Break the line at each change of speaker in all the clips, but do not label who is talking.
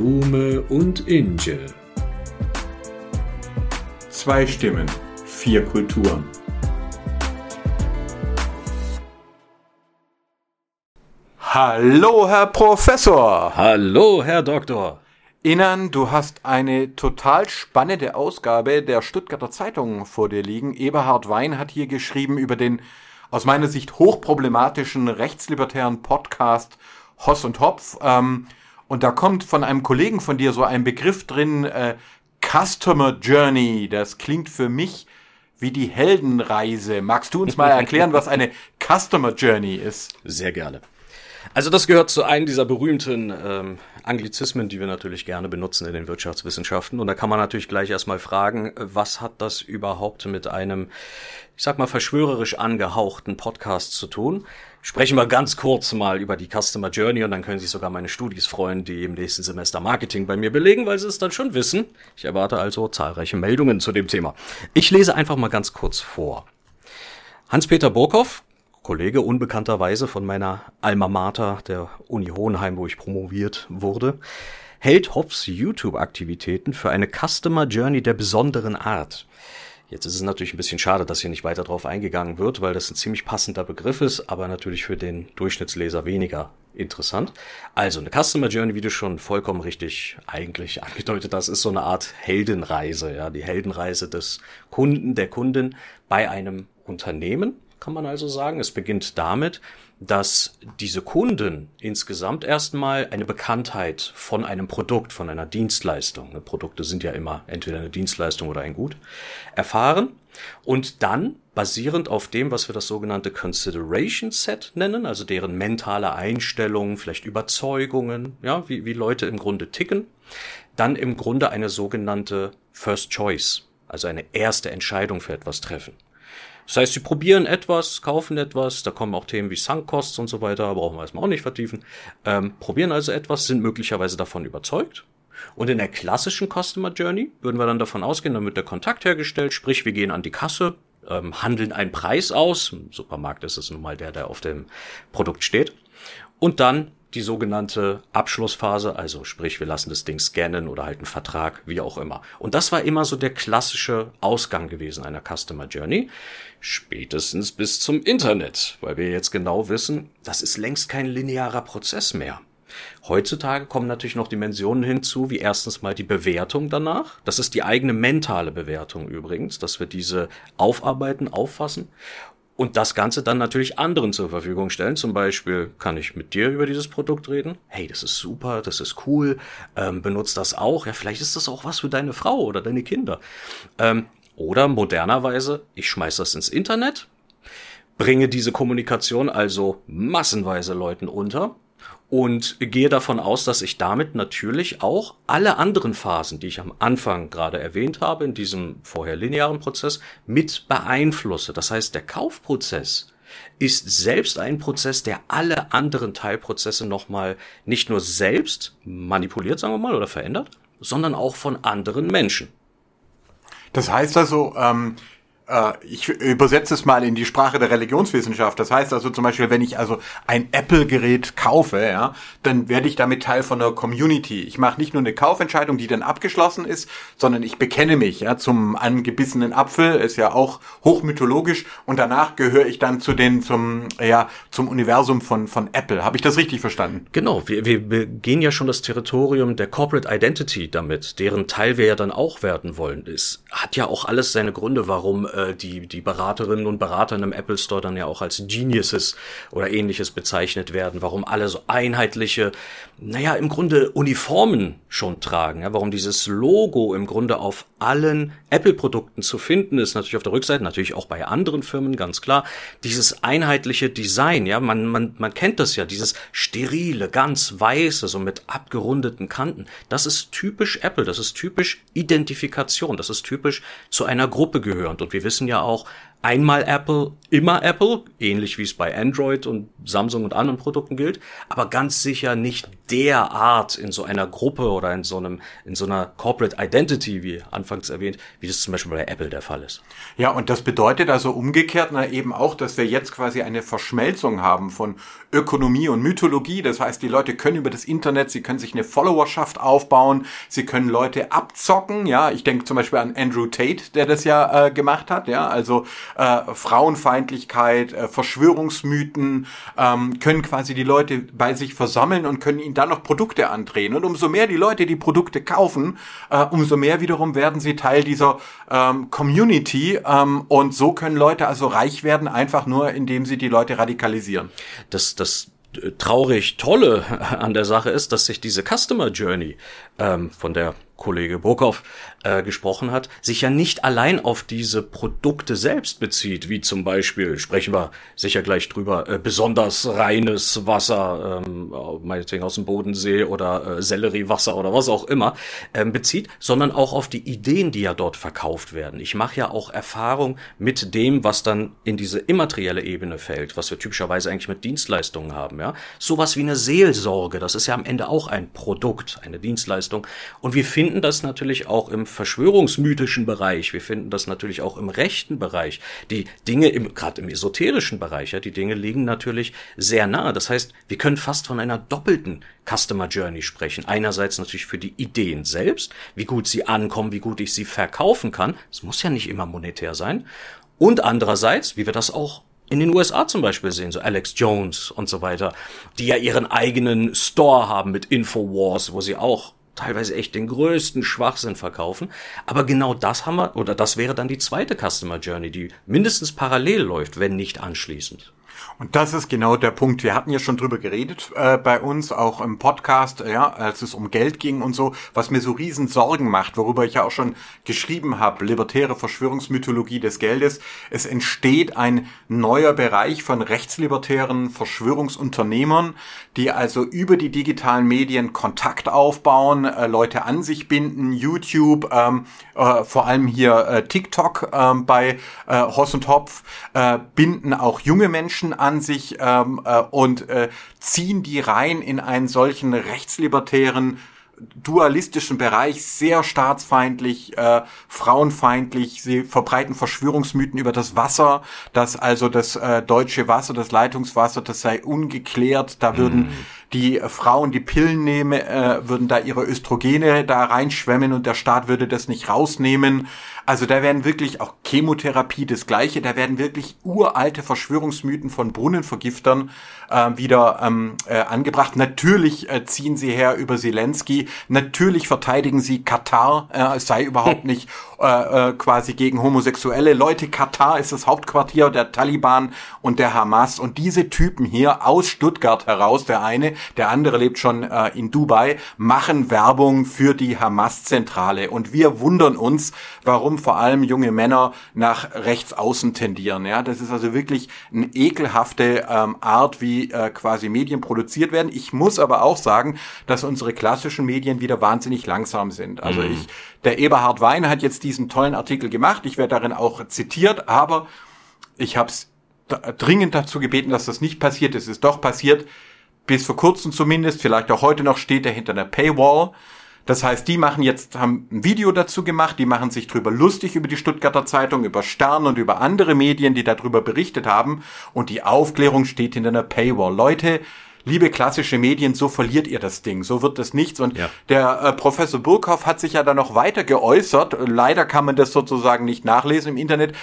Blume und Inge.
Zwei Stimmen, vier Kulturen. Hallo, Herr Professor.
Hallo, Herr Doktor.
Innern, du hast eine total spannende Ausgabe der Stuttgarter Zeitung vor dir liegen. Eberhard Wein hat hier geschrieben über den aus meiner Sicht hochproblematischen rechtslibertären Podcast Hoss und Hopf. Ähm, und da kommt von einem Kollegen von dir so ein Begriff drin, äh, Customer Journey. Das klingt für mich wie die Heldenreise. Magst du uns mal erklären, was eine Customer Journey ist?
Sehr gerne. Also das gehört zu einem dieser berühmten ähm, Anglizismen, die wir natürlich gerne benutzen in den Wirtschaftswissenschaften. Und da kann man natürlich gleich erstmal fragen, was hat das überhaupt mit einem, ich sag mal, verschwörerisch angehauchten Podcast zu tun? Sprechen wir ganz kurz mal über die Customer Journey und dann können sich sogar meine Studis freuen, die im nächsten Semester Marketing bei mir belegen, weil sie es dann schon wissen. Ich erwarte also zahlreiche Meldungen zu dem Thema. Ich lese einfach mal ganz kurz vor. Hans-Peter Burkhoff, Kollege unbekannterweise von meiner Alma Mater, der Uni Hohenheim, wo ich promoviert wurde, hält Hobbs YouTube-Aktivitäten für eine Customer Journey der besonderen Art. Jetzt ist es natürlich ein bisschen schade, dass hier nicht weiter drauf eingegangen wird, weil das ein ziemlich passender Begriff ist, aber natürlich für den Durchschnittsleser weniger interessant. Also eine Customer Journey, wie du schon vollkommen richtig eigentlich angedeutet hast, ist so eine Art Heldenreise, ja, die Heldenreise des Kunden, der Kundin bei einem Unternehmen kann man also sagen. Es beginnt damit, dass diese Kunden insgesamt erstmal eine Bekanntheit von einem Produkt, von einer Dienstleistung, ne, Produkte sind ja immer entweder eine Dienstleistung oder ein Gut, erfahren und dann basierend auf dem, was wir das sogenannte Consideration Set nennen, also deren mentale Einstellungen, vielleicht Überzeugungen, ja, wie, wie Leute im Grunde ticken, dann im Grunde eine sogenannte First Choice, also eine erste Entscheidung für etwas treffen. Das heißt, sie probieren etwas, kaufen etwas, da kommen auch Themen wie Sunk-Costs und so weiter, brauchen wir erstmal auch nicht vertiefen, ähm, probieren also etwas, sind möglicherweise davon überzeugt. Und in der klassischen Customer Journey würden wir dann davon ausgehen, dann wird der Kontakt hergestellt, sprich, wir gehen an die Kasse, ähm, handeln einen Preis aus, im Supermarkt ist es nun mal der, der auf dem Produkt steht, und dann die sogenannte Abschlussphase, also sprich, wir lassen das Ding scannen oder halt einen Vertrag, wie auch immer. Und das war immer so der klassische Ausgang gewesen einer Customer Journey, spätestens bis zum Internet, weil wir jetzt genau wissen, das ist längst kein linearer Prozess mehr. Heutzutage kommen natürlich noch Dimensionen hinzu, wie erstens mal die Bewertung danach. Das ist die eigene mentale Bewertung übrigens, dass wir diese aufarbeiten, auffassen und das Ganze dann natürlich anderen zur Verfügung stellen. Zum Beispiel kann ich mit dir über dieses Produkt reden. Hey, das ist super, das ist cool, ähm, benutzt das auch. Ja, vielleicht ist das auch was für deine Frau oder deine Kinder. Ähm, oder modernerweise, ich schmeiß das ins Internet, bringe diese Kommunikation also massenweise Leuten unter und gehe davon aus, dass ich damit natürlich auch alle anderen Phasen, die ich am Anfang gerade erwähnt habe, in diesem vorher linearen Prozess, mit beeinflusse. Das heißt, der Kaufprozess ist selbst ein Prozess, der alle anderen Teilprozesse nochmal nicht nur selbst manipuliert, sagen wir mal, oder verändert, sondern auch von anderen Menschen.
Das heißt also, ähm, äh, ich übersetze es mal in die Sprache der Religionswissenschaft. Das heißt also zum Beispiel, wenn ich also ein Apple-Gerät kaufe, ja, dann werde ich damit Teil von einer Community. Ich mache nicht nur eine Kaufentscheidung, die dann abgeschlossen ist, sondern ich bekenne mich ja zum angebissenen Apfel, ist ja auch hochmythologisch und danach gehöre ich dann zu den zum ja zum Universum von von Apple. Habe ich das richtig verstanden?
Genau, wir, wir gehen ja schon das Territorium der Corporate Identity damit, deren Teil wir ja dann auch werden wollen. Es hat ja auch alles seine Gründe, warum äh, die, die Beraterinnen und Berater im Apple Store dann ja auch als Geniuses oder ähnliches bezeichnet werden, warum alle so einheitliche, naja, im Grunde Uniformen schon tragen, ja, warum dieses Logo im Grunde auf allen Apple-Produkten zu finden ist, natürlich auf der Rückseite, natürlich auch bei anderen Firmen, ganz klar, dieses einheitliche Design, ja, man, man, man kennt das ja, dieses sterile, ganz weiße, so mit abgerundeten Kanten, das ist typisch Apple, das ist typisch Identifikation, das ist typisch zu einer Gruppe gehörend. Und wir wissen ja auch, einmal Apple, immer Apple, ähnlich wie es bei Android und Samsung und anderen Produkten gilt, aber ganz sicher nicht der Art in so einer Gruppe oder in so einem, in so einer Corporate Identity, wie anfangs erwähnt, wie das zum Beispiel bei Apple der Fall ist.
Ja, und das bedeutet also umgekehrt na, eben auch, dass wir jetzt quasi eine Verschmelzung haben von Ökonomie und Mythologie. Das heißt, die Leute können über das Internet, sie können sich eine Followerschaft aufbauen, sie können Leute abzocken. Ja, ich denke zum Beispiel an Andrew Tate, der das ja äh, gemacht hat. Ja, also äh, Frauenfeindlichkeit, äh, Verschwörungsmythen ähm, können quasi die Leute bei sich versammeln und können ihnen dann noch Produkte andrehen. Und umso mehr die Leute die Produkte kaufen, äh, umso mehr wiederum werden sie Teil dieser ähm, Community. Ähm, und so können Leute also reich werden, einfach nur indem sie die Leute radikalisieren.
Das, das äh, traurig Tolle an der Sache ist, dass sich diese Customer Journey, ähm, von der Kollege Burkhoff äh, gesprochen hat, sich ja nicht allein auf diese Produkte selbst bezieht, wie zum Beispiel, sprechen wir sicher gleich drüber, äh, besonders reines Wasser, ähm, meinetwegen aus dem Bodensee oder äh, Selleriewasser oder was auch immer, ähm, bezieht, sondern auch auf die Ideen, die ja dort verkauft werden. Ich mache ja auch Erfahrung mit dem, was dann in diese immaterielle Ebene fällt, was wir typischerweise eigentlich mit Dienstleistungen haben. Ja, sowas wie eine Seelsorge, das ist ja am Ende auch ein Produkt, eine Dienstleistung, und wir finden das natürlich auch im verschwörungsmythischen Bereich, wir finden das natürlich auch im rechten Bereich. Die Dinge im, gerade im esoterischen Bereich, ja, die Dinge liegen natürlich sehr nah. Das heißt, wir können fast von einer doppelten Customer Journey sprechen. Einerseits natürlich für die Ideen selbst, wie gut sie ankommen, wie gut ich sie verkaufen kann. Es muss ja nicht immer monetär sein. Und andererseits, wie wir das auch in den USA zum Beispiel sehen, so Alex Jones und so weiter, die ja ihren eigenen Store haben mit Infowars, wo sie auch teilweise echt den größten Schwachsinn verkaufen. Aber genau das haben wir, oder das wäre dann die zweite Customer Journey, die mindestens parallel läuft, wenn nicht anschließend.
Und das ist genau der Punkt. Wir hatten ja schon drüber geredet äh, bei uns, auch im Podcast, ja, als es um Geld ging und so, was mir so riesen Sorgen macht, worüber ich ja auch schon geschrieben habe, libertäre Verschwörungsmythologie des Geldes. Es entsteht ein neuer Bereich von rechtslibertären Verschwörungsunternehmern, die also über die digitalen Medien Kontakt aufbauen, äh, Leute an sich binden, YouTube, ähm, äh, vor allem hier äh, TikTok äh, bei äh, Hoss und Hopf, äh, binden auch junge Menschen an sich ähm, äh, und äh, ziehen die rein in einen solchen rechtslibertären dualistischen Bereich sehr staatsfeindlich, äh, frauenfeindlich. Sie verbreiten Verschwörungsmythen über das Wasser, dass also das äh, deutsche Wasser, das Leitungswasser, das sei ungeklärt. Da würden mm die Frauen, die Pillen nehmen, äh, würden da ihre Östrogene da reinschwemmen und der Staat würde das nicht rausnehmen. Also da werden wirklich auch Chemotherapie das Gleiche, da werden wirklich uralte Verschwörungsmythen von Brunnenvergiftern äh, wieder ähm, äh, angebracht. Natürlich äh, ziehen sie her über Zelensky, natürlich verteidigen sie Katar, äh, es sei überhaupt nicht äh, äh, quasi gegen homosexuelle Leute. Katar ist das Hauptquartier der Taliban und der Hamas und diese Typen hier aus Stuttgart heraus, der eine, der andere lebt schon äh, in Dubai, machen Werbung für die Hamas-Zentrale. Und wir wundern uns, warum vor allem junge Männer nach rechts außen tendieren. Ja, das ist also wirklich eine ekelhafte ähm, Art, wie äh, quasi Medien produziert werden. Ich muss aber auch sagen, dass unsere klassischen Medien wieder wahnsinnig langsam sind. Also mhm. ich, der Eberhard Wein hat jetzt diesen tollen Artikel gemacht. Ich werde darin auch zitiert, aber ich habe es dringend dazu gebeten, dass das nicht passiert. Es ist doch passiert bis vor kurzem zumindest, vielleicht auch heute noch, steht er hinter einer Paywall. Das heißt, die machen jetzt, haben ein Video dazu gemacht, die machen sich drüber lustig über die Stuttgarter Zeitung, über Stern und über andere Medien, die darüber berichtet haben. Und die Aufklärung steht hinter einer Paywall. Leute, liebe klassische Medien, so verliert ihr das Ding, so wird das nichts. Und ja. der äh, Professor Burkhoff hat sich ja dann noch weiter geäußert. Leider kann man das sozusagen nicht nachlesen im Internet.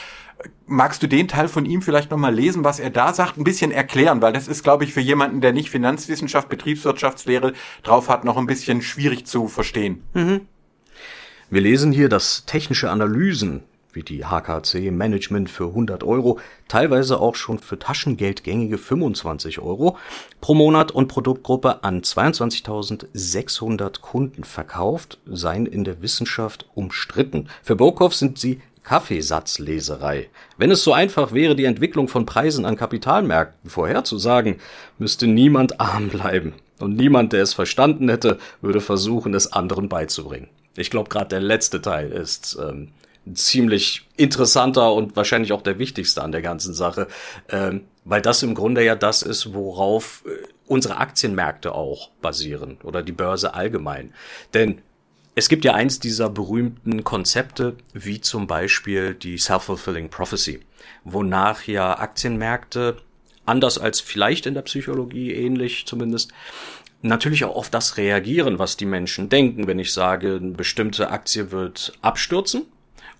Magst du den Teil von ihm vielleicht nochmal lesen, was er da sagt, ein bisschen erklären, weil das ist, glaube ich, für jemanden, der nicht Finanzwissenschaft, Betriebswirtschaftslehre drauf hat, noch ein bisschen schwierig zu verstehen. Mhm.
Wir lesen hier, dass technische Analysen wie die HKC Management für 100 Euro, teilweise auch schon für Taschengeld gängige 25 Euro pro Monat und Produktgruppe an 22.600 Kunden verkauft, seien in der Wissenschaft umstritten. Für Burkhoff sind sie Kaffeesatzleserei. Wenn es so einfach wäre, die Entwicklung von Preisen an Kapitalmärkten vorherzusagen, müsste niemand arm bleiben. Und niemand, der es verstanden hätte, würde versuchen, es anderen beizubringen. Ich glaube, gerade der letzte Teil ist ähm, ziemlich interessanter und wahrscheinlich auch der wichtigste an der ganzen Sache, ähm, weil das im Grunde ja das ist, worauf äh, unsere Aktienmärkte auch basieren oder die Börse allgemein. Denn es gibt ja eins dieser berühmten Konzepte, wie zum Beispiel die Self-Fulfilling Prophecy, wonach ja Aktienmärkte, anders als vielleicht in der Psychologie ähnlich zumindest, natürlich auch auf das reagieren, was die Menschen denken. Wenn ich sage, eine bestimmte Aktie wird abstürzen,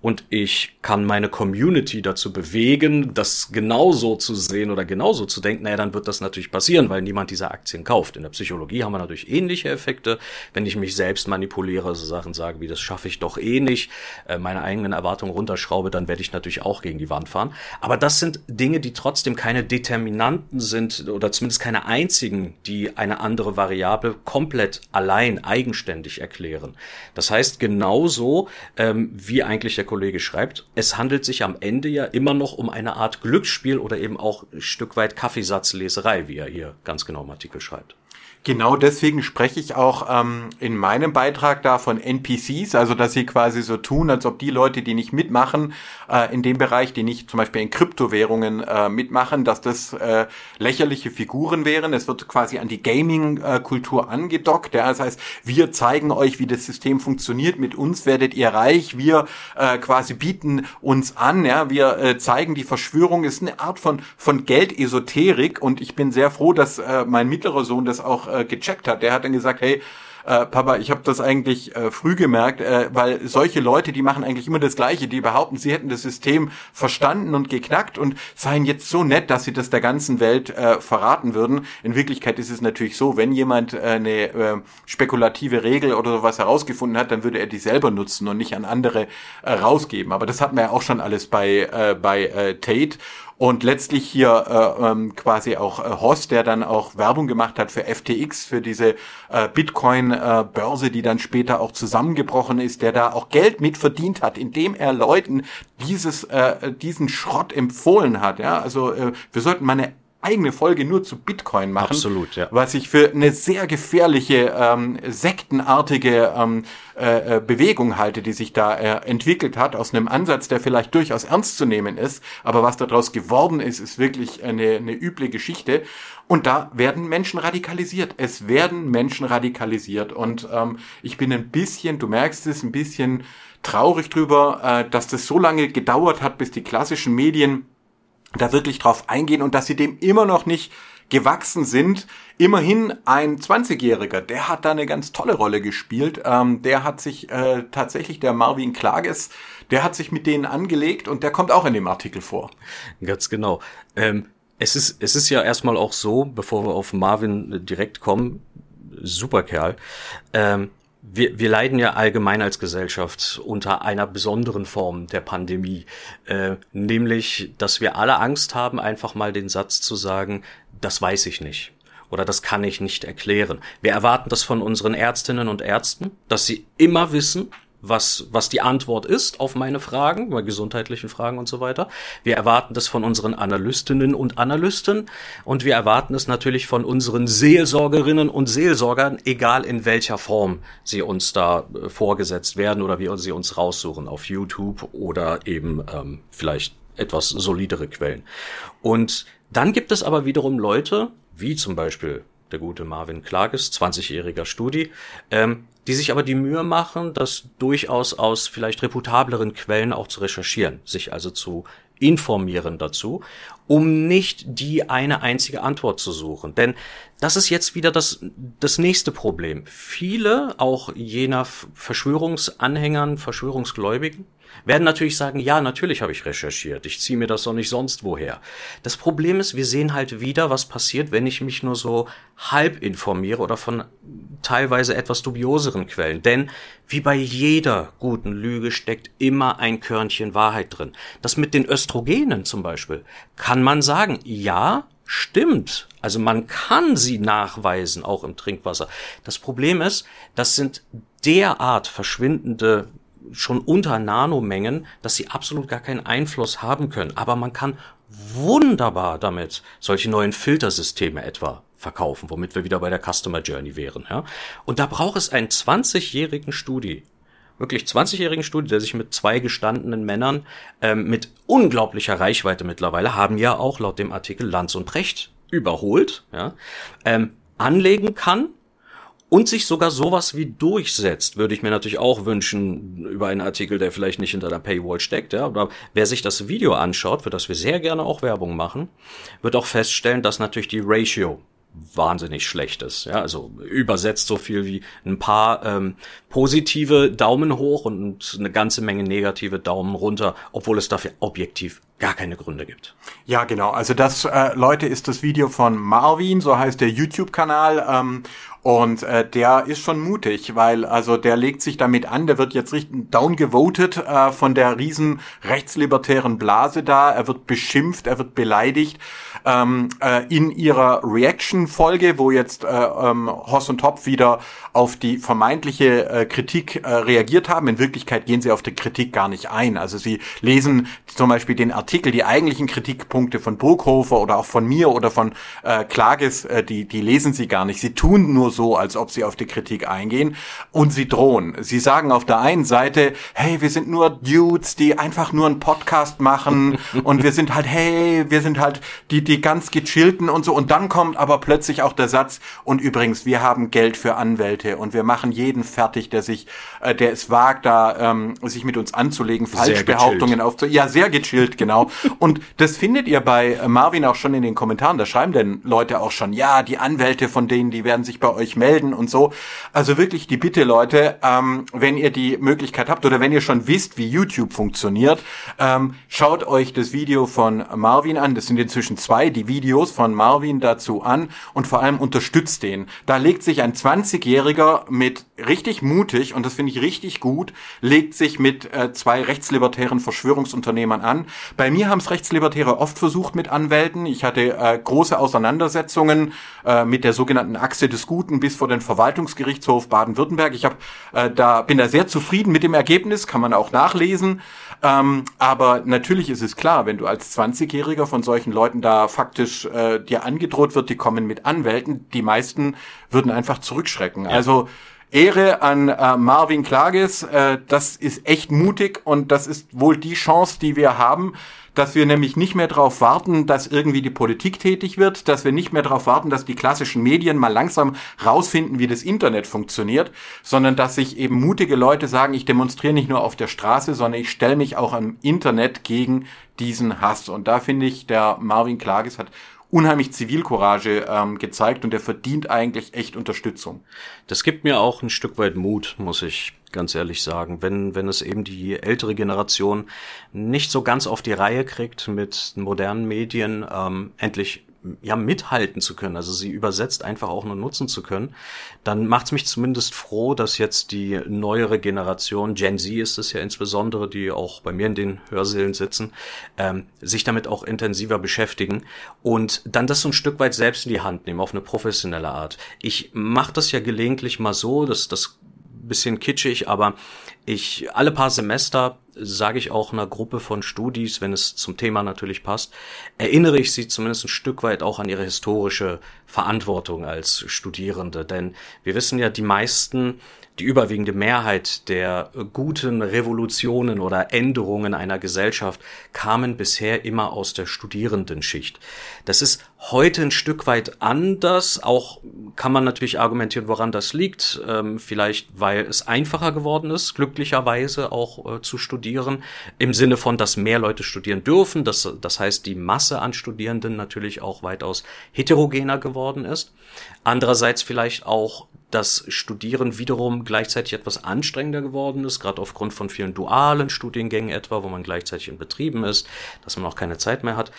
und ich kann meine Community dazu bewegen, das genauso zu sehen oder genauso zu denken, naja, dann wird das natürlich passieren, weil niemand diese Aktien kauft. In der Psychologie haben wir natürlich ähnliche Effekte. Wenn ich mich selbst manipuliere, so Sachen sage wie, das schaffe ich doch eh nicht, äh, meine eigenen Erwartungen runterschraube, dann werde ich natürlich auch gegen die Wand fahren. Aber das sind Dinge, die trotzdem keine Determinanten sind oder zumindest keine einzigen, die eine andere Variable komplett allein, eigenständig erklären. Das heißt, genauso ähm, wie eigentlich der Kollege schreibt, es handelt sich am Ende ja immer noch um eine Art Glücksspiel oder eben auch ein Stück weit Kaffeesatzleserei, wie er hier ganz genau im Artikel schreibt.
Genau deswegen spreche ich auch ähm, in meinem Beitrag da von NPCs, also dass sie quasi so tun, als ob die Leute, die nicht mitmachen äh, in dem Bereich, die nicht zum Beispiel in Kryptowährungen äh, mitmachen, dass das äh, lächerliche Figuren wären. Es wird quasi an die Gaming-Kultur angedockt. Ja? Das heißt, wir zeigen euch, wie das System funktioniert. Mit uns werdet ihr reich. Wir äh, quasi bieten uns an. Ja? Wir äh, zeigen die Verschwörung. Ist eine Art von von Geldesoterik und ich bin sehr froh, dass äh, mein mittlerer Sohn das auch äh, gecheckt hat. Der hat dann gesagt, hey, äh, Papa, ich habe das eigentlich äh, früh gemerkt, äh, weil solche Leute, die machen eigentlich immer das Gleiche, die behaupten, sie hätten das System verstanden und geknackt und seien jetzt so nett, dass sie das der ganzen Welt äh, verraten würden. In Wirklichkeit ist es natürlich so, wenn jemand äh, eine äh, spekulative Regel oder sowas herausgefunden hat, dann würde er die selber nutzen und nicht an andere äh, rausgeben. Aber das hatten wir ja auch schon alles bei, äh, bei äh, Tate. Und letztlich hier äh, ähm, quasi auch äh, Hoss, der dann auch Werbung gemacht hat für FTX, für diese äh, Bitcoin-Börse, äh, die dann später auch zusammengebrochen ist, der da auch Geld mit verdient hat, indem er Leuten dieses, äh, diesen Schrott empfohlen hat. Ja, also äh, wir sollten mal eine eigene Folge nur zu Bitcoin machen.
Absolut, ja.
Was ich für eine sehr gefährliche, ähm, sektenartige ähm, äh, äh, Bewegung halte, die sich da äh, entwickelt hat, aus einem Ansatz, der vielleicht durchaus ernst zu nehmen ist. Aber was daraus geworden ist, ist wirklich eine, eine üble Geschichte. Und da werden Menschen radikalisiert. Es werden Menschen radikalisiert. Und ähm, ich bin ein bisschen, du merkst es, ein bisschen traurig drüber, äh, dass das so lange gedauert hat, bis die klassischen Medien da wirklich drauf eingehen und dass sie dem immer noch nicht gewachsen sind. Immerhin ein 20-Jähriger, der hat da eine ganz tolle Rolle gespielt. Ähm, der hat sich äh, tatsächlich, der Marvin Klages, der hat sich mit denen angelegt und der kommt auch in dem Artikel vor.
Ganz genau. Ähm, es, ist, es ist ja erstmal auch so, bevor wir auf Marvin direkt kommen, super Kerl. Ähm, wir, wir leiden ja allgemein als Gesellschaft unter einer besonderen Form der Pandemie, äh, nämlich, dass wir alle Angst haben, einfach mal den Satz zu sagen, das weiß ich nicht oder das kann ich nicht erklären. Wir erwarten das von unseren Ärztinnen und Ärzten, dass sie immer wissen, was, was die Antwort ist auf meine Fragen, bei gesundheitlichen Fragen und so weiter. Wir erwarten das von unseren Analystinnen und Analysten und wir erwarten es natürlich von unseren Seelsorgerinnen und Seelsorgern, egal in welcher Form sie uns da äh, vorgesetzt werden oder wie sie uns raussuchen, auf YouTube oder eben ähm, vielleicht etwas solidere Quellen. Und dann gibt es aber wiederum Leute, wie zum Beispiel der gute Marvin Klages, 20-jähriger Studi, ähm, die sich aber die Mühe machen, das durchaus aus vielleicht reputableren Quellen auch zu recherchieren, sich also zu informieren dazu, um nicht die eine einzige Antwort zu suchen. Denn das ist jetzt wieder das, das nächste Problem. Viele, auch jener Verschwörungsanhängern, Verschwörungsgläubigen, werden natürlich sagen, ja, natürlich habe ich recherchiert, ich ziehe mir das doch nicht sonst woher. Das Problem ist, wir sehen halt wieder, was passiert, wenn ich mich nur so halb informiere oder von teilweise etwas dubioseren Quellen. Denn wie bei jeder guten Lüge steckt immer ein Körnchen Wahrheit drin. Das mit den Östrogenen zum Beispiel kann man sagen, ja, stimmt. Also man kann sie nachweisen, auch im Trinkwasser. Das Problem ist, das sind derart verschwindende schon unter Nanomengen, dass sie absolut gar keinen Einfluss haben können. Aber man kann wunderbar damit solche neuen Filtersysteme etwa verkaufen, womit wir wieder bei der Customer Journey wären. Ja? Und da braucht es einen 20-jährigen Studi, wirklich 20-jährigen Studie, der sich mit zwei gestandenen Männern ähm, mit unglaublicher Reichweite mittlerweile, haben ja auch laut dem Artikel Lanz und Precht überholt, ja, ähm, anlegen kann und sich sogar sowas wie durchsetzt, würde ich mir natürlich auch wünschen über einen Artikel, der vielleicht nicht hinter der Paywall steckt, ja, aber wer sich das Video anschaut, für das wir sehr gerne auch Werbung machen, wird auch feststellen, dass natürlich die Ratio wahnsinnig schlecht ist. Ja, also übersetzt so viel wie ein paar ähm, positive Daumen hoch und eine ganze Menge negative Daumen runter, obwohl es dafür objektiv gar keine Gründe gibt.
Ja, genau. Also das, äh, Leute, ist das Video von Marvin, so heißt der YouTube-Kanal. Ähm, und äh, der ist schon mutig, weil also der legt sich damit an, der wird jetzt richtig downgevotet äh, von der riesen rechtslibertären Blase da. Er wird beschimpft, er wird beleidigt ähm, äh, in ihrer Reaction-Folge, wo jetzt äh, ähm, Hoss und Topf wieder auf die vermeintliche äh, Kritik äh, reagiert haben. In Wirklichkeit gehen sie auf die Kritik gar nicht ein. Also sie lesen zum Beispiel den Artikel, die eigentlichen Kritikpunkte von Burghofer oder auch von mir oder von äh, Klages, äh, die, die lesen sie gar nicht. Sie tun nur als ob sie auf die Kritik eingehen und sie drohen. Sie sagen auf der einen Seite, hey, wir sind nur Dudes, die einfach nur einen Podcast machen und wir sind halt, hey, wir sind halt die, die ganz gechillten und so. Und dann kommt aber plötzlich auch der Satz, und übrigens, wir haben Geld für Anwälte und wir machen jeden fertig, der sich, äh, der es wagt, da ähm, sich mit uns anzulegen, Falschbehauptungen aufzu... Ja, sehr gechillt, genau. und das findet ihr bei Marvin auch schon in den Kommentaren. Da schreiben denn Leute auch schon, ja, die Anwälte von denen, die werden sich bei euch melden und so. Also wirklich die Bitte, Leute, ähm, wenn ihr die Möglichkeit habt oder wenn ihr schon wisst, wie YouTube funktioniert, ähm, schaut euch das Video von Marvin an. Das sind inzwischen zwei die Videos von Marvin dazu an und vor allem unterstützt den. Da legt sich ein 20-Jähriger mit richtig mutig, und das finde ich richtig gut, legt sich mit äh, zwei rechtslibertären Verschwörungsunternehmern an. Bei mir haben es Rechtslibertäre oft versucht mit Anwälten. Ich hatte äh, große Auseinandersetzungen äh, mit der sogenannten Achse des Guten bis vor den Verwaltungsgerichtshof Baden-Württemberg. Ich hab, äh, da bin da sehr zufrieden mit dem Ergebnis, kann man auch nachlesen. Ähm, aber natürlich ist es klar, wenn du als 20-Jähriger von solchen Leuten da faktisch äh, dir angedroht wird, die kommen mit Anwälten, die meisten würden einfach zurückschrecken. Ja. Also Ehre an äh, Marvin Klages, äh, das ist echt mutig und das ist wohl die Chance, die wir haben, dass wir nämlich nicht mehr darauf warten, dass irgendwie die Politik tätig wird, dass wir nicht mehr darauf warten, dass die klassischen Medien mal langsam rausfinden, wie das Internet funktioniert, sondern dass sich eben mutige Leute sagen, ich demonstriere nicht nur auf der Straße, sondern ich stelle mich auch am Internet gegen diesen Hass. Und da finde ich, der Marvin Klages hat unheimlich Zivilcourage ähm, gezeigt und der verdient eigentlich echt Unterstützung.
Das gibt mir auch ein Stück weit Mut, muss ich ganz ehrlich sagen, wenn, wenn es eben die ältere Generation nicht so ganz auf die Reihe kriegt mit modernen Medien, ähm, endlich ja mithalten zu können, also sie übersetzt einfach auch nur nutzen zu können, dann macht es mich zumindest froh, dass jetzt die neuere Generation, Gen Z ist es ja insbesondere, die auch bei mir in den Hörsälen sitzen, ähm, sich damit auch intensiver beschäftigen und dann das so ein Stück weit selbst in die Hand nehmen, auf eine professionelle Art. Ich mache das ja gelegentlich mal so, dass das bisschen kitschig, aber ich alle paar Semester sage ich auch einer Gruppe von Studis, wenn es zum Thema natürlich passt, erinnere ich sie zumindest ein Stück weit auch an ihre historische Verantwortung als Studierende. Denn wir wissen ja, die meisten die überwiegende Mehrheit der guten Revolutionen oder Änderungen einer Gesellschaft kamen bisher immer aus der Studierendenschicht. Das ist heute ein Stück weit anders. Auch kann man natürlich argumentieren, woran das liegt. Ähm, vielleicht, weil es einfacher geworden ist, glücklicherweise auch äh, zu studieren. Im Sinne von, dass mehr Leute studieren dürfen. Das, das heißt, die Masse an Studierenden natürlich auch weitaus heterogener geworden ist. Andererseits vielleicht auch das Studieren wiederum gleichzeitig etwas anstrengender geworden ist, gerade aufgrund von vielen dualen Studiengängen etwa, wo man gleichzeitig in Betrieben ist, dass man auch keine Zeit mehr hat.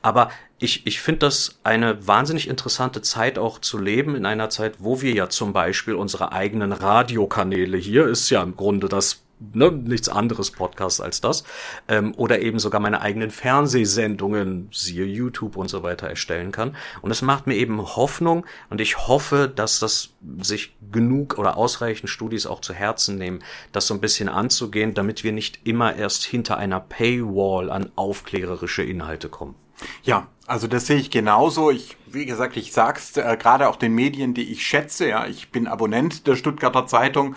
Aber ich, ich finde das eine wahnsinnig interessante Zeit auch zu leben, in einer Zeit, wo wir ja zum Beispiel unsere eigenen Radiokanäle hier, ist ja im Grunde das ne, nichts anderes Podcast als das, ähm, oder eben sogar meine eigenen Fernsehsendungen, siehe YouTube und so weiter, erstellen kann. Und es macht mir eben Hoffnung und ich hoffe, dass das sich genug oder ausreichend Studis auch zu Herzen nehmen, das so ein bisschen anzugehen, damit wir nicht immer erst hinter einer Paywall an aufklärerische Inhalte kommen.
Ja, also das sehe ich genauso. Ich, wie gesagt, ich sag's äh, gerade auch den Medien, die ich schätze. Ja, ich bin Abonnent der Stuttgarter Zeitung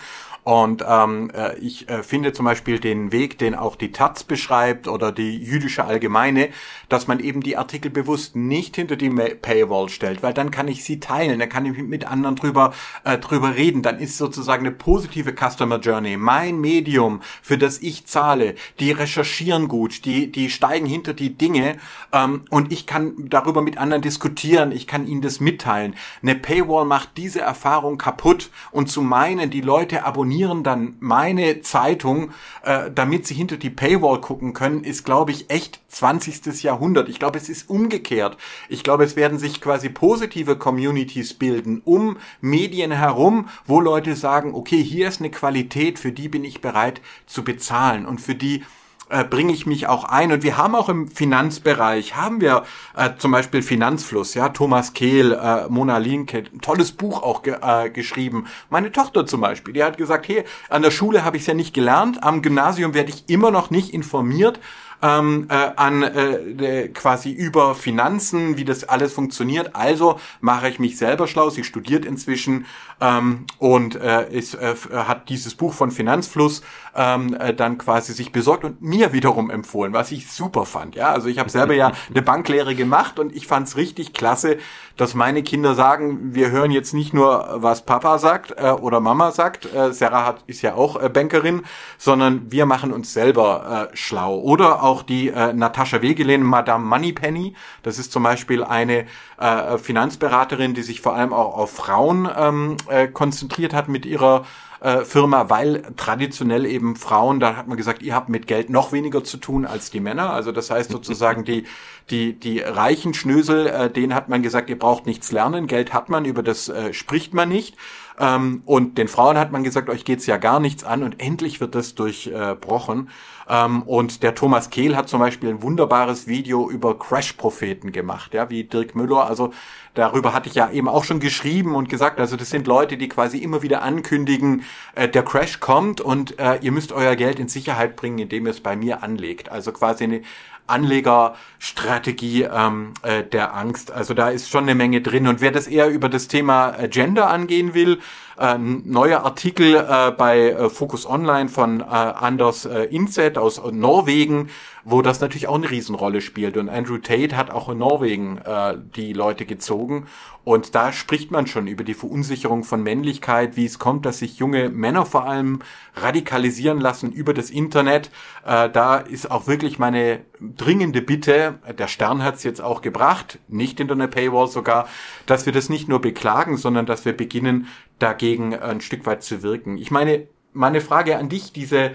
Und ähm, äh, ich äh, finde zum Beispiel den Weg, den auch die Taz beschreibt oder die jüdische Allgemeine, dass man eben die Artikel bewusst nicht hinter die Paywall stellt, weil dann kann ich sie teilen, dann kann ich mit anderen drüber äh, drüber reden, dann ist sozusagen eine positive Customer Journey, mein Medium, für das ich zahle, die recherchieren gut, die die steigen hinter die Dinge ähm, und ich kann darüber mit anderen diskutieren, ich kann ihnen das mitteilen. Eine Paywall macht diese Erfahrung kaputt und zu meinen, die Leute abonnieren dann meine Zeitung, äh, damit sie hinter die Paywall gucken können, ist glaube ich echt 20. Jahrhundert. Ich glaube, es ist umgekehrt. Ich glaube, es werden sich quasi positive Communities bilden um Medien herum, wo Leute sagen, okay, hier ist eine Qualität, für die bin ich bereit zu bezahlen und für die äh, bringe ich mich auch ein. Und wir haben auch im Finanzbereich, haben wir äh, zum Beispiel Finanzfluss, ja, Thomas Kehl, äh, Mona Linke, ein tolles Buch auch ge äh, geschrieben. Meine Tochter zum Beispiel, die hat gesagt, hey, an der Schule habe ich es ja nicht gelernt, am Gymnasium werde ich immer noch nicht informiert ähm, äh, an äh, quasi über Finanzen, wie das alles funktioniert. Also mache ich mich selber schlau. Sie studiert inzwischen ähm, und äh, ist, äh, hat dieses Buch von Finanzfluss ähm, äh, dann quasi sich besorgt und mir wiederum empfohlen, was ich super fand. Ja, also ich habe selber ja eine Banklehre gemacht und ich fand es richtig klasse, dass meine Kinder sagen, wir hören jetzt nicht nur, was Papa sagt äh, oder Mama sagt, äh, Sarah hat, ist ja auch äh, Bankerin, sondern wir machen uns selber äh, schlau. Oder auch die äh, Natascha Wegelin, Madame Moneypenny, das ist zum Beispiel eine äh, Finanzberaterin, die sich vor allem auch auf Frauen ähm, äh, konzentriert hat mit ihrer äh, Firma, weil traditionell eben Frauen, da hat man gesagt, ihr habt mit Geld noch weniger zu tun als die Männer. Also das heißt sozusagen die die die reichen Schnösel, äh, denen hat man gesagt, ihr braucht nichts lernen, Geld hat man, über das äh, spricht man nicht. Ähm, und den Frauen hat man gesagt, euch geht's ja gar nichts an und endlich wird das durchbrochen. Ähm, und der Thomas Kehl hat zum Beispiel ein wunderbares Video über Crash-Propheten gemacht, ja, wie Dirk Müller. Also darüber hatte ich ja eben auch schon geschrieben und gesagt, also das sind Leute, die quasi immer wieder ankündigen, äh, der Crash kommt und äh, ihr müsst euer Geld in Sicherheit bringen, indem ihr es bei mir anlegt. Also quasi eine Anlegerstrategie ähm, äh, der Angst. Also da ist schon eine Menge drin. Und wer das eher über das Thema äh, Gender angehen will, äh, neuer Artikel äh, bei äh, Focus Online von äh, Anders äh, Inset aus Norwegen, wo das natürlich auch eine Riesenrolle spielt. Und Andrew Tate hat auch in Norwegen äh, die Leute gezogen. Und da spricht man schon über die Verunsicherung von Männlichkeit, wie es kommt, dass sich junge Männer vor allem radikalisieren lassen über das Internet. Äh, da ist auch wirklich meine dringende Bitte, der Stern hat es jetzt auch gebracht, nicht hinter einer Paywall sogar, dass wir das nicht nur beklagen, sondern dass wir beginnen, dagegen ein Stück weit zu wirken. Ich meine, meine Frage an dich, diese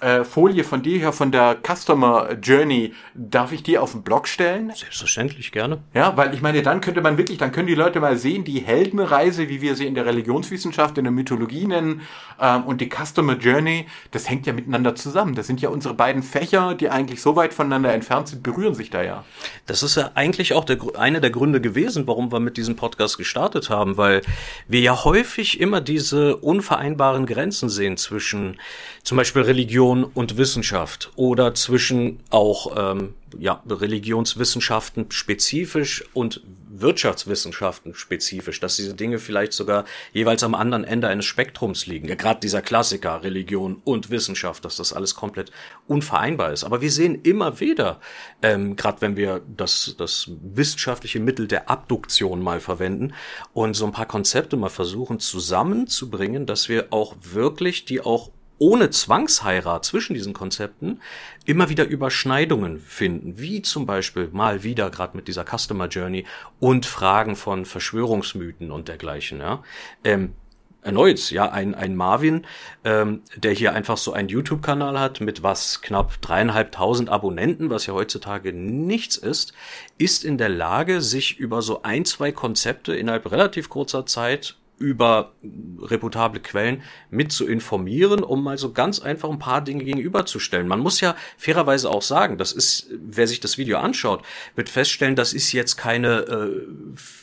äh, Folie von dir her, von der Customer Journey, darf ich die auf den Blog stellen?
Selbstverständlich, gerne.
Ja, weil ich meine, dann könnte man wirklich, dann können die Leute mal sehen, die Heldenreise, wie wir sie in der Religionswissenschaft, in der Mythologie nennen, ähm, und die Customer Journey, das hängt ja miteinander zusammen. Das sind ja unsere beiden Fächer, die eigentlich so weit voneinander entfernt sind, berühren sich da ja.
Das ist ja eigentlich auch der, eine der Gründe gewesen, warum wir mit diesem Podcast gestartet haben, weil wir ja häufig immer diese unvereinbaren Grenzen sehen zwischen zum Beispiel Religion und Wissenschaft oder zwischen auch ähm, ja, Religionswissenschaften spezifisch und Wirtschaftswissenschaften spezifisch, dass diese Dinge vielleicht sogar jeweils am anderen Ende eines Spektrums liegen. Ja, gerade dieser Klassiker, Religion und Wissenschaft, dass das alles komplett unvereinbar ist. Aber wir sehen immer wieder, ähm, gerade wenn wir das, das wissenschaftliche Mittel der Abduktion mal verwenden und so ein paar Konzepte mal versuchen zusammenzubringen, dass wir auch wirklich die auch ohne Zwangsheirat zwischen diesen Konzepten immer wieder Überschneidungen finden, wie zum Beispiel mal wieder gerade mit dieser Customer Journey und Fragen von Verschwörungsmythen und dergleichen. Ja. Ähm, erneut, ja, ein, ein Marvin, ähm, der hier einfach so einen YouTube-Kanal hat mit was knapp dreieinhalbtausend Abonnenten, was ja heutzutage nichts ist, ist in der Lage, sich über so ein, zwei Konzepte innerhalb relativ kurzer Zeit über reputable Quellen mit zu informieren, um mal so ganz einfach ein paar Dinge gegenüberzustellen. Man muss ja fairerweise auch sagen, das ist, wer sich das Video anschaut, wird feststellen, das ist jetzt keine äh,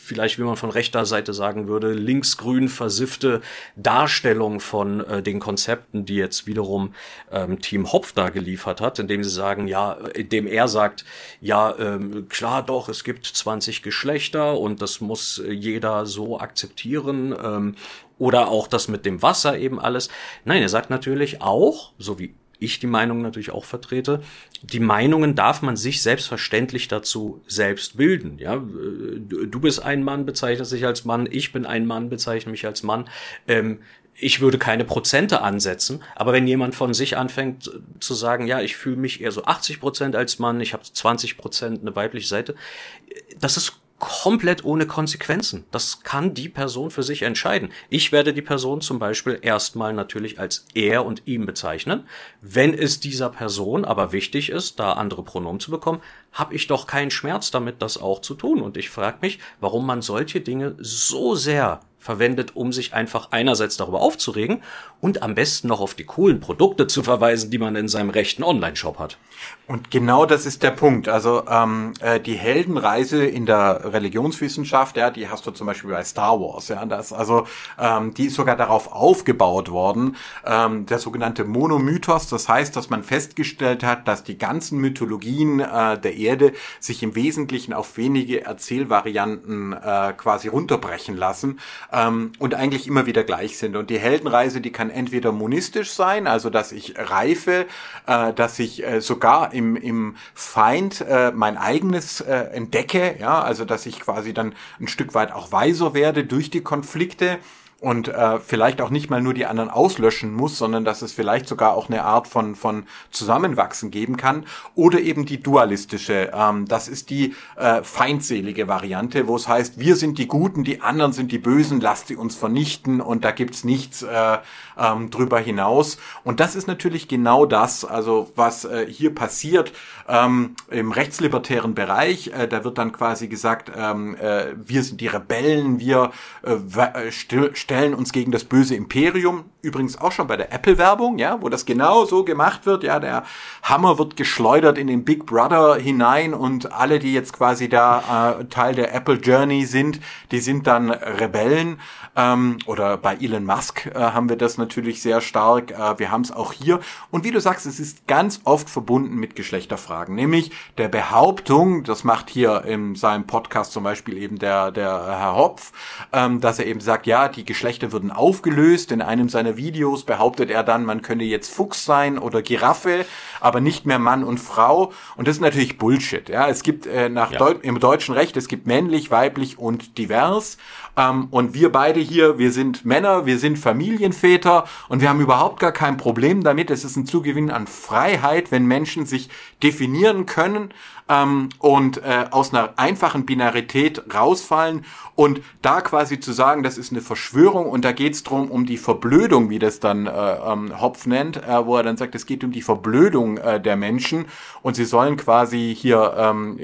vielleicht, wie man von rechter Seite sagen würde, linksgrün versiffte Darstellung von äh, den Konzepten, die jetzt wiederum ähm, Team Hopf da geliefert hat, indem sie sagen, ja, indem er sagt, ja, ähm, klar doch, es gibt 20 Geschlechter und das muss jeder so akzeptieren, äh, ähm, oder auch das mit dem Wasser eben alles. Nein, er sagt natürlich auch, so wie ich die Meinung natürlich auch vertrete, die Meinungen darf man sich selbstverständlich dazu selbst bilden. Ja, du bist ein Mann, bezeichnest dich als Mann, ich bin ein Mann, bezeichne mich als Mann. Ähm, ich würde keine Prozente ansetzen, aber wenn jemand von sich anfängt zu sagen, ja, ich fühle mich eher so 80 Prozent als Mann, ich habe 20 Prozent eine weibliche Seite, das ist komplett ohne Konsequenzen. Das kann die Person für sich entscheiden. Ich werde die Person zum Beispiel erstmal natürlich als er und ihm bezeichnen. Wenn es dieser Person aber wichtig ist, da andere Pronomen zu bekommen, habe ich doch keinen Schmerz damit, das auch zu tun. Und ich frage mich, warum man solche Dinge so sehr verwendet, um sich einfach einerseits darüber aufzuregen und am besten noch auf die coolen Produkte zu verweisen, die man in seinem rechten Online-Shop hat.
Und genau das ist der Punkt. Also ähm, äh, die Heldenreise in der Religionswissenschaft, ja, die hast du zum Beispiel bei Star Wars, ja, das also ähm, die ist sogar darauf aufgebaut worden, ähm, der sogenannte Monomythos. Das heißt, dass man festgestellt hat, dass die ganzen Mythologien äh, der Erde sich im Wesentlichen auf wenige Erzählvarianten äh, quasi runterbrechen lassen ähm, und eigentlich immer wieder gleich sind. Und die Heldenreise, die kann entweder monistisch sein, also dass ich reife, äh, dass ich äh, sogar im, im Feind äh, mein eigenes äh, entdecke, ja, also dass ich quasi dann ein Stück weit auch weiser werde durch die Konflikte und äh, vielleicht auch nicht mal nur die anderen auslöschen muss, sondern dass es vielleicht sogar auch eine Art von von Zusammenwachsen geben kann oder eben die dualistische. Ähm, das ist die äh, feindselige Variante, wo es heißt, wir sind die Guten, die anderen sind die Bösen, lasst sie uns vernichten und da gibt's nichts äh, ähm, drüber hinaus. Und das ist natürlich genau das, also was äh, hier passiert ähm, im rechtslibertären Bereich. Äh, da wird dann quasi gesagt, ähm, äh, wir sind die Rebellen, wir äh, äh stellen uns gegen das böse Imperium. Übrigens auch schon bei der Apple-Werbung, ja, wo das genau so gemacht wird. Ja, der Hammer wird geschleudert in den Big Brother hinein und alle, die jetzt quasi da äh, Teil der Apple Journey sind, die sind dann Rebellen. Ähm, oder bei Elon Musk äh, haben wir das natürlich sehr stark. Äh, wir haben es auch hier. Und wie du sagst, es ist ganz oft verbunden mit Geschlechterfragen, nämlich der Behauptung, das macht hier in seinem Podcast zum Beispiel eben der, der Herr Hopf, ähm, dass er eben sagt, ja, die Geschlechter würden aufgelöst. In einem seiner Videos behauptet er dann, man könne jetzt Fuchs sein oder Giraffe, aber nicht mehr Mann und Frau. Und das ist natürlich Bullshit. Ja, es gibt äh, nach ja. Deu im deutschen Recht, es gibt männlich, weiblich und divers. Ähm, und wir beide hier, wir sind Männer, wir sind Familienväter und wir haben überhaupt gar kein Problem damit. Es ist ein Zugewinn an Freiheit, wenn Menschen sich definieren können ähm, und äh, aus einer einfachen Binarität rausfallen und da quasi zu sagen, das ist eine Verschwörung und da geht's drum um die Verblödung, wie das dann äh, ähm, Hopf nennt, äh, wo er dann sagt, es geht um die Verblödung äh, der Menschen und sie sollen quasi hier ähm,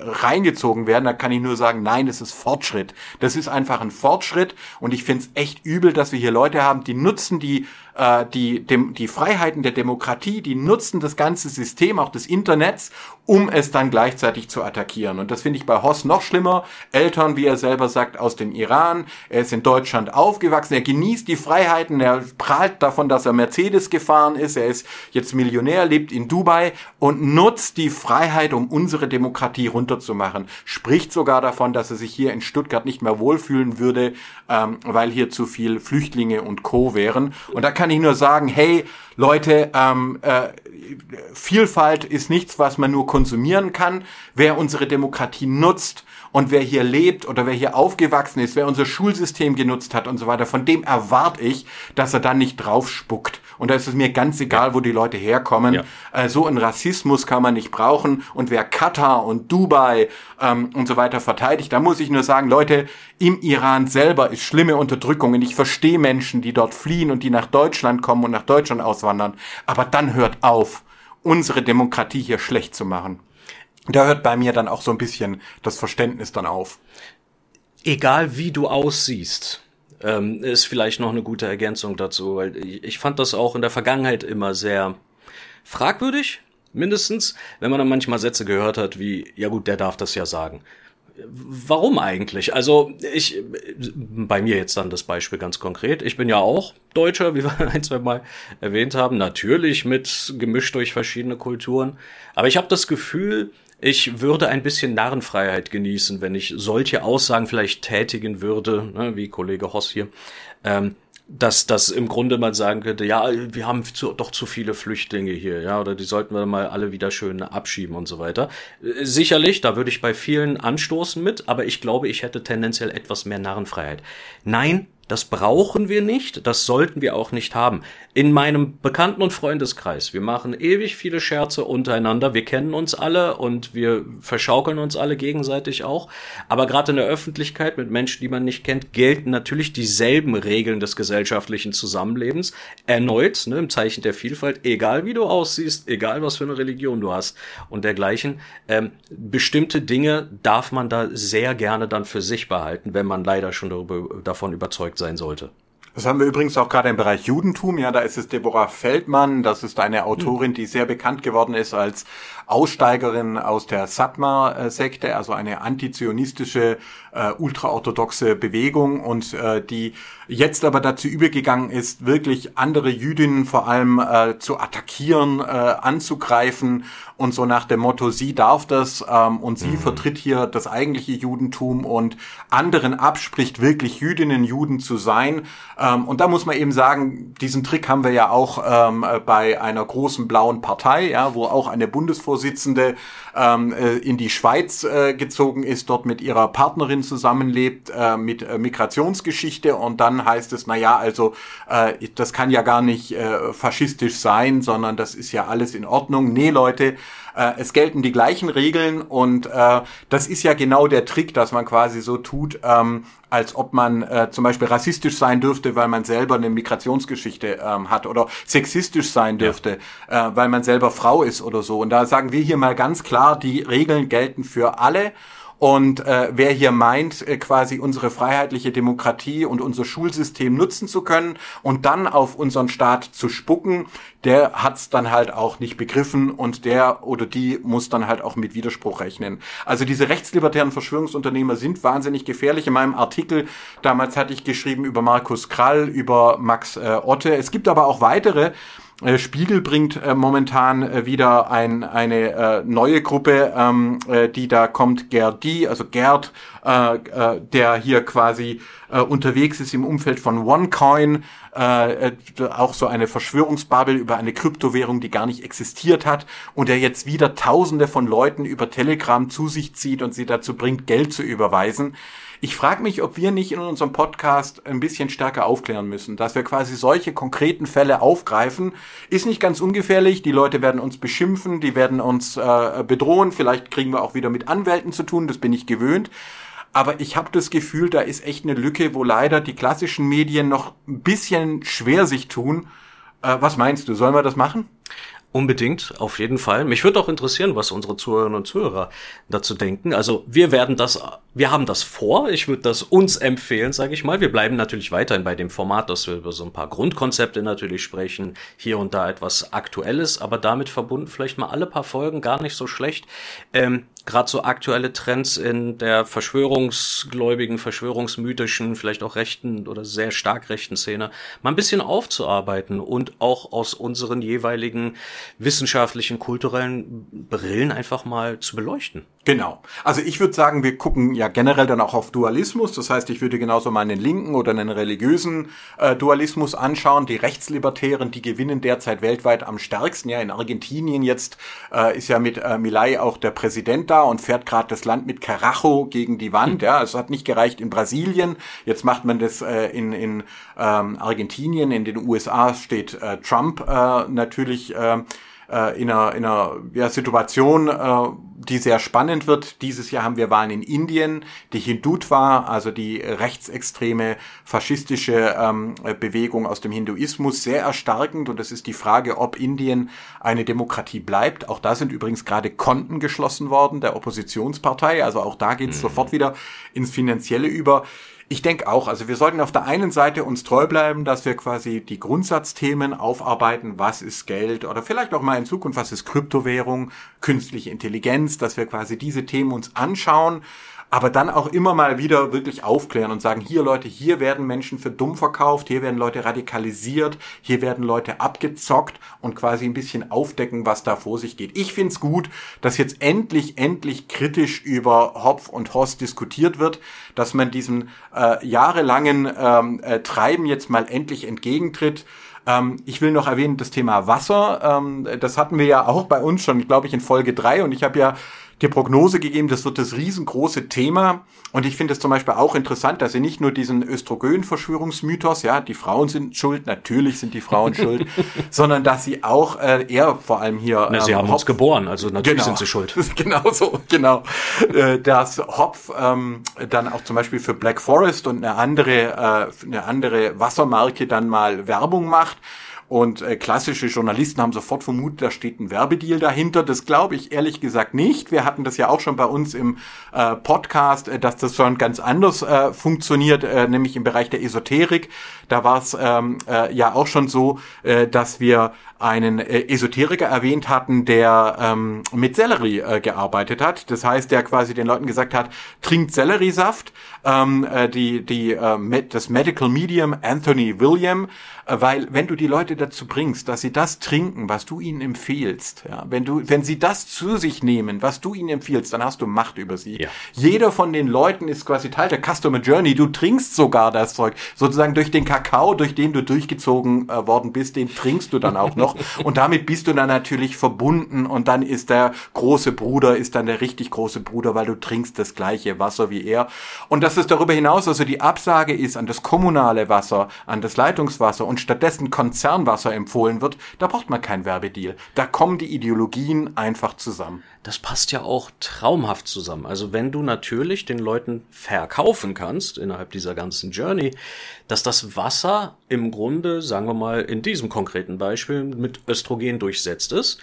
reingezogen werden. Da kann ich nur sagen, nein, das ist Fortschritt. Das ist einfach ein Fortschritt und ich finde es echt übel, dass wir hier Leute haben, die nutzen die äh, die, dem, die Freiheiten der Demokratie, die nutzen das ganze System, auch des Internets, um es dann gleichzeitig zu attackieren. Und das finde ich bei Hoss noch schlimmer. Eltern, wie er selber sagt, aus dem Iran. Er ist in Deutschland aufgewachsen. Er genießt die Freiheiten. Er prahlt davon, dass er Mercedes gefahren ist. Er ist jetzt Millionär, lebt in Dubai und nutzt die Freiheit, um unsere Demokratie runterzumachen. Spricht sogar davon, dass er sich hier in Stuttgart nicht mehr wohlfühlen würde, ähm, weil hier zu viel Flüchtlinge und Co. wären. Und da kann ich nur sagen, hey, Leute, ähm, äh, Vielfalt ist nichts, was man nur konsumieren kann. Wer unsere Demokratie nutzt und wer hier lebt oder wer hier aufgewachsen ist, wer unser Schulsystem genutzt hat und so weiter, von dem erwarte ich, dass er dann nicht draufspuckt. Und da ist es mir ganz egal, wo die Leute herkommen. Ja. Äh, so ein Rassismus kann man nicht brauchen. Und wer Katar und Dubai ähm, und so weiter verteidigt, da muss ich nur sagen, Leute, im Iran selber ist schlimme Unterdrückung. Und ich verstehe Menschen, die dort fliehen und die nach Deutschland kommen und nach Deutschland auswandern. Aber dann hört auf, unsere Demokratie hier schlecht zu machen. Da hört bei mir dann auch so ein bisschen das Verständnis dann auf.
Egal wie du aussiehst, ähm, ist vielleicht noch eine gute Ergänzung dazu, weil ich fand das auch in der Vergangenheit immer sehr fragwürdig, mindestens, wenn man dann manchmal Sätze gehört hat wie, ja gut, der darf das ja sagen. Warum eigentlich? Also ich, bei mir jetzt dann das Beispiel ganz konkret. Ich bin ja auch Deutscher, wie wir ein, zwei Mal erwähnt haben. Natürlich mit gemischt durch verschiedene Kulturen. Aber ich habe das Gefühl, ich würde ein bisschen Narrenfreiheit genießen, wenn ich solche Aussagen vielleicht tätigen würde, ne, wie Kollege Hoss hier. Ähm, dass das im Grunde mal sagen könnte, ja, wir haben zu, doch zu viele Flüchtlinge hier, ja, oder die sollten wir mal alle wieder schön abschieben und so weiter. Äh, sicherlich, da würde ich bei vielen anstoßen mit, aber ich glaube, ich hätte tendenziell etwas mehr Narrenfreiheit. Nein, das brauchen wir nicht, das sollten wir auch nicht haben. In meinem Bekannten- und Freundeskreis, wir machen ewig viele Scherze untereinander, wir kennen uns alle und wir verschaukeln uns alle gegenseitig auch. Aber gerade in der Öffentlichkeit mit Menschen, die man nicht kennt, gelten natürlich dieselben Regeln des gesellschaftlichen Zusammenlebens. Erneut, ne, im Zeichen der Vielfalt, egal wie du aussiehst, egal was für eine Religion du hast und dergleichen. Ähm, bestimmte Dinge darf man da sehr gerne dann für sich behalten, wenn man leider schon darüber, davon überzeugt sein sollte.
Das haben wir übrigens auch gerade im Bereich Judentum. Ja, da ist es Deborah Feldmann. Das ist eine Autorin, die sehr bekannt geworden ist als Aussteigerin aus der Satmar-Sekte, also eine antizionistische, äh, ultraorthodoxe Bewegung und äh, die jetzt aber dazu übergegangen ist, wirklich andere Jüdinnen vor allem äh, zu attackieren, äh, anzugreifen und so nach dem Motto, sie darf das ähm, und sie mhm. vertritt hier das eigentliche Judentum und anderen abspricht, wirklich Jüdinnen, Juden zu sein. Ähm, und da muss man eben sagen, diesen Trick haben wir ja auch ähm, bei einer großen blauen Partei, ja, wo auch eine Bundesvorsitzende ähm, äh, in die Schweiz äh, gezogen ist, dort mit ihrer Partnerin zusammenlebt, äh, mit äh, Migrationsgeschichte und dann heißt es, na also äh, das kann ja gar nicht äh, faschistisch sein, sondern das ist ja alles in Ordnung. Nee, Leute, äh, es gelten die gleichen Regeln und äh, das ist ja genau der Trick, dass man quasi so tut, ähm, als ob man äh, zum Beispiel rassistisch sein dürfte, weil man selber eine Migrationsgeschichte ähm, hat oder sexistisch sein dürfte, ja. äh, weil man selber Frau ist oder so. Und da sagen wir hier mal ganz klar, die Regeln gelten für alle und äh, wer hier meint, äh, quasi unsere freiheitliche Demokratie und unser Schulsystem nutzen zu können und dann auf unseren Staat zu spucken, der hat's dann halt auch nicht begriffen und der oder die muss dann halt auch mit Widerspruch rechnen. Also diese rechtslibertären Verschwörungsunternehmer sind wahnsinnig gefährlich. In meinem Artikel damals hatte ich geschrieben über Markus Krall, über Max äh, Otte. Es gibt aber auch weitere, äh, Spiegel bringt äh, momentan äh, wieder ein, eine äh, neue Gruppe, ähm, äh, die da kommt, Gerdi, also Gerd, der hier quasi unterwegs ist im Umfeld von OneCoin, äh, äh, auch so eine Verschwörungsbubble über eine Kryptowährung, die gar nicht existiert hat und der jetzt wieder Tausende von Leuten über Telegram zu sich zieht und sie dazu bringt, Geld zu überweisen. Ich frage mich, ob wir nicht in unserem Podcast ein bisschen stärker aufklären müssen, dass wir quasi solche konkreten Fälle aufgreifen. Ist nicht ganz ungefährlich. Die Leute werden uns beschimpfen, die werden uns äh, bedrohen. Vielleicht kriegen wir auch wieder mit Anwälten zu tun. Das bin ich gewöhnt. Aber ich habe das Gefühl, da ist echt eine Lücke, wo leider die klassischen Medien noch ein bisschen schwer sich tun. Äh, was meinst du? Sollen wir das machen?
Unbedingt, auf jeden Fall. Mich würde auch interessieren, was unsere Zuhörerinnen und Zuhörer dazu denken. Also wir werden das, wir haben das vor. Ich würde das uns empfehlen, sage ich mal. Wir bleiben natürlich weiterhin bei dem Format, dass wir über so ein paar Grundkonzepte natürlich sprechen, hier und da etwas Aktuelles, aber damit verbunden vielleicht mal alle paar Folgen gar nicht so schlecht. Ähm, gerade so aktuelle Trends in der verschwörungsgläubigen, verschwörungsmythischen, vielleicht auch rechten oder sehr stark rechten Szene mal ein bisschen aufzuarbeiten und auch aus unseren jeweiligen wissenschaftlichen, kulturellen Brillen einfach mal zu beleuchten.
Genau. Also ich würde sagen, wir gucken ja generell dann auch auf Dualismus. Das heißt, ich würde genauso mal einen linken oder einen religiösen äh, Dualismus anschauen. Die Rechtslibertären, die gewinnen derzeit weltweit am stärksten. Ja, in Argentinien jetzt äh, ist ja mit äh, Milay auch der Präsident da und fährt gerade das Land mit Carajo gegen die Wand. Ja, es hat nicht gereicht in Brasilien. Jetzt macht man das äh, in, in ähm, Argentinien. In den USA steht äh, Trump äh, natürlich. Äh, äh, in einer, in einer ja, Situation, äh, die sehr spannend wird. Dieses Jahr haben wir Wahlen in Indien, die Hindutva, also die rechtsextreme faschistische ähm, Bewegung aus dem Hinduismus, sehr erstarkend. Und es ist die Frage, ob Indien eine Demokratie bleibt. Auch da sind übrigens gerade Konten geschlossen worden der Oppositionspartei. Also auch da geht es mhm. sofort wieder ins Finanzielle über. Ich denke auch, also wir sollten auf der einen Seite uns treu bleiben, dass wir quasi die Grundsatzthemen aufarbeiten, was ist Geld? Oder vielleicht auch mal in Zukunft, was ist Kryptowährung, künstliche Intelligenz, dass wir quasi diese Themen uns anschauen aber dann auch immer mal wieder wirklich aufklären und sagen, hier Leute, hier werden Menschen für dumm verkauft, hier werden Leute radikalisiert, hier werden Leute abgezockt und quasi ein bisschen aufdecken, was da vor sich geht. Ich find's gut, dass jetzt endlich, endlich kritisch über Hopf und Hoss diskutiert wird, dass man diesem äh, jahrelangen ähm, äh, Treiben jetzt mal endlich entgegentritt. Ähm, ich will noch erwähnen, das Thema Wasser, ähm, das hatten wir ja auch bei uns schon, glaube ich, in Folge drei und ich habe ja die Prognose gegeben, das wird das riesengroße Thema. Und ich finde es zum Beispiel auch interessant, dass sie nicht nur diesen Östrogen-Verschwörungsmythos, ja, die Frauen sind schuld, natürlich sind die Frauen schuld, sondern dass sie auch äh, eher vor allem hier.
Na, sie ähm, haben Hopf, uns geboren, also natürlich genau, sind sie schuld.
genau so, genau. Äh, dass Hopf ähm, dann auch zum Beispiel für Black Forest und eine andere, äh, eine andere Wassermarke dann mal Werbung macht. Und äh, klassische Journalisten haben sofort vermutet, da steht ein Werbedeal dahinter. Das glaube ich ehrlich gesagt nicht. Wir hatten das ja auch schon bei uns im äh, Podcast, äh, dass das schon ganz anders äh, funktioniert, äh, nämlich im Bereich der Esoterik. Da war es ähm, äh, ja auch schon so, äh, dass wir einen äh, Esoteriker erwähnt hatten, der ähm, mit Sellerie äh, gearbeitet hat. Das heißt, der quasi den Leuten gesagt hat, trinkt Selleriesaft. Ähm, äh, die, die, äh, das Medical Medium Anthony William, weil wenn du die Leute dazu bringst, dass sie das trinken, was du ihnen empfiehlst, ja, wenn du, wenn sie das zu sich nehmen, was du ihnen empfiehlst, dann hast du Macht über sie. Ja. Jeder von den Leuten ist quasi Teil der Customer Journey. Du trinkst sogar das Zeug, sozusagen durch den Kakao, durch den du durchgezogen äh, worden bist, den trinkst du dann auch noch. Und damit bist du dann natürlich verbunden und dann ist der große Bruder, ist dann der richtig große Bruder, weil du trinkst das gleiche Wasser wie er. Und das ist darüber hinaus, also die Absage ist an das kommunale Wasser, an das Leitungswasser und stattdessen Konzernwasser empfohlen wird, da braucht man kein Werbedeal. Da kommen die Ideologien einfach zusammen
das passt ja auch traumhaft zusammen. Also wenn du natürlich den Leuten verkaufen kannst innerhalb dieser ganzen Journey, dass das Wasser im Grunde, sagen wir mal in diesem konkreten Beispiel, mit Östrogen durchsetzt ist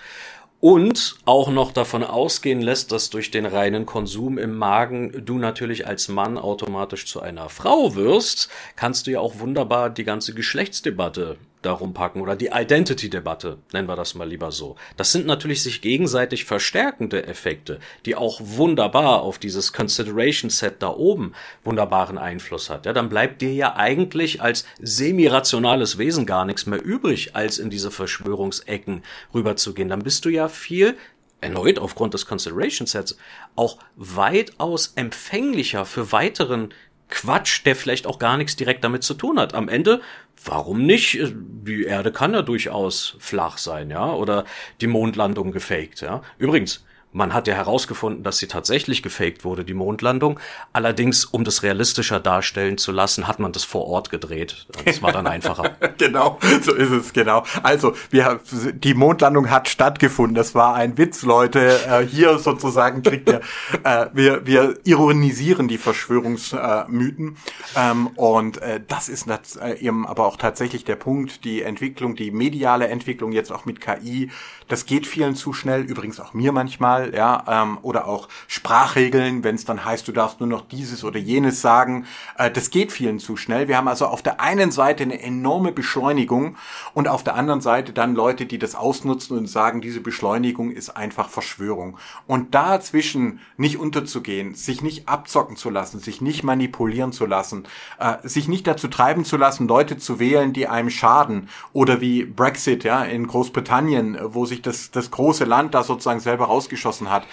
und auch noch davon ausgehen lässt, dass durch den reinen Konsum im Magen du natürlich als Mann automatisch zu einer Frau wirst, kannst du ja auch wunderbar die ganze Geschlechtsdebatte darum packen oder die Identity-Debatte, nennen wir das mal lieber so. Das sind natürlich sich gegenseitig verstärkende Effekte, die auch wunderbar auf dieses Consideration-Set da oben wunderbaren Einfluss hat. Ja, dann bleibt dir ja eigentlich als semi-rationales Wesen gar nichts mehr übrig, als in diese Verschwörungsecken rüberzugehen. Dann bist du ja viel erneut aufgrund des Consideration Sets auch weitaus empfänglicher für weiteren Quatsch, der vielleicht auch gar nichts direkt damit zu tun hat. Am Ende, warum nicht? Die Erde kann ja durchaus flach sein, ja, oder die Mondlandung gefaked, ja. Übrigens, man hat ja herausgefunden, dass sie tatsächlich gefaked wurde, die Mondlandung. Allerdings, um das realistischer darstellen zu lassen, hat man das vor Ort gedreht. Das war dann einfacher.
genau, so ist es, genau. Also, wir, die Mondlandung hat stattgefunden. Das war ein Witz, Leute. Äh, hier sozusagen kriegt ihr, äh, wir, wir ironisieren die Verschwörungsmythen. Ähm, und äh, das ist äh, eben aber auch tatsächlich der Punkt, die Entwicklung, die mediale Entwicklung jetzt auch mit KI, das geht vielen zu schnell, übrigens auch mir manchmal, ja, ähm, oder auch Sprachregeln, wenn es dann heißt, du darfst nur noch dieses oder jenes sagen. Äh, das geht vielen zu schnell. Wir haben also auf der einen Seite eine enorme Beschleunigung und auf der anderen Seite dann Leute, die das ausnutzen und sagen, diese Beschleunigung ist einfach Verschwörung. Und dazwischen nicht unterzugehen, sich nicht abzocken zu lassen, sich nicht manipulieren zu lassen, äh, sich nicht dazu treiben zu lassen, Leute zu wählen, die einem schaden oder wie Brexit, ja, in Großbritannien, wo sich das, das große Land da sozusagen selber rausgeschossen hat.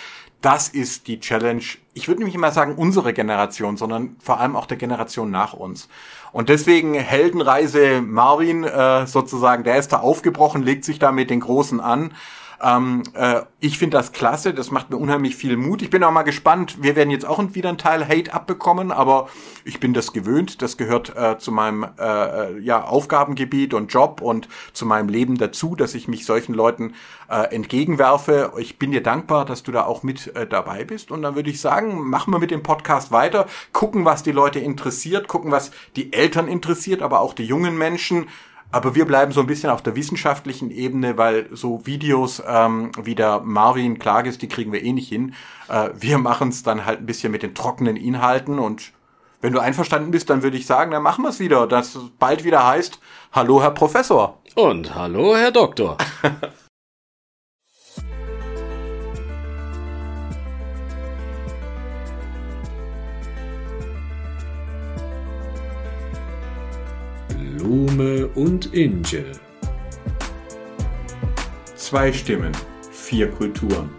Das ist die Challenge. Ich würde nicht mal sagen unsere Generation, sondern vor allem auch der Generation nach uns. Und deswegen Heldenreise Marvin äh, sozusagen, der ist da aufgebrochen, legt sich da mit den Großen an ähm, äh, ich finde das klasse, das macht mir unheimlich viel Mut. Ich bin auch mal gespannt. Wir werden jetzt auch wieder einen Teil Hate abbekommen, aber ich bin das gewöhnt. Das gehört äh, zu meinem äh, äh, ja, Aufgabengebiet und Job und zu meinem Leben dazu, dass ich mich solchen Leuten äh, entgegenwerfe. Ich bin dir dankbar, dass du da auch mit äh, dabei bist. Und dann würde ich sagen, machen wir mit dem Podcast weiter, gucken, was die Leute interessiert, gucken, was die Eltern interessiert, aber auch die jungen Menschen. Aber wir bleiben so ein bisschen auf der wissenschaftlichen Ebene, weil so Videos ähm, wie der Marvin Klages, die kriegen wir eh nicht hin. Äh, wir machen es dann halt ein bisschen mit den trockenen Inhalten und wenn du einverstanden bist, dann würde ich sagen, dann machen wir es wieder. Das bald wieder heißt, hallo Herr Professor.
Und hallo Herr Doktor. Blume und Inge.
Zwei Stimmen, vier Kulturen.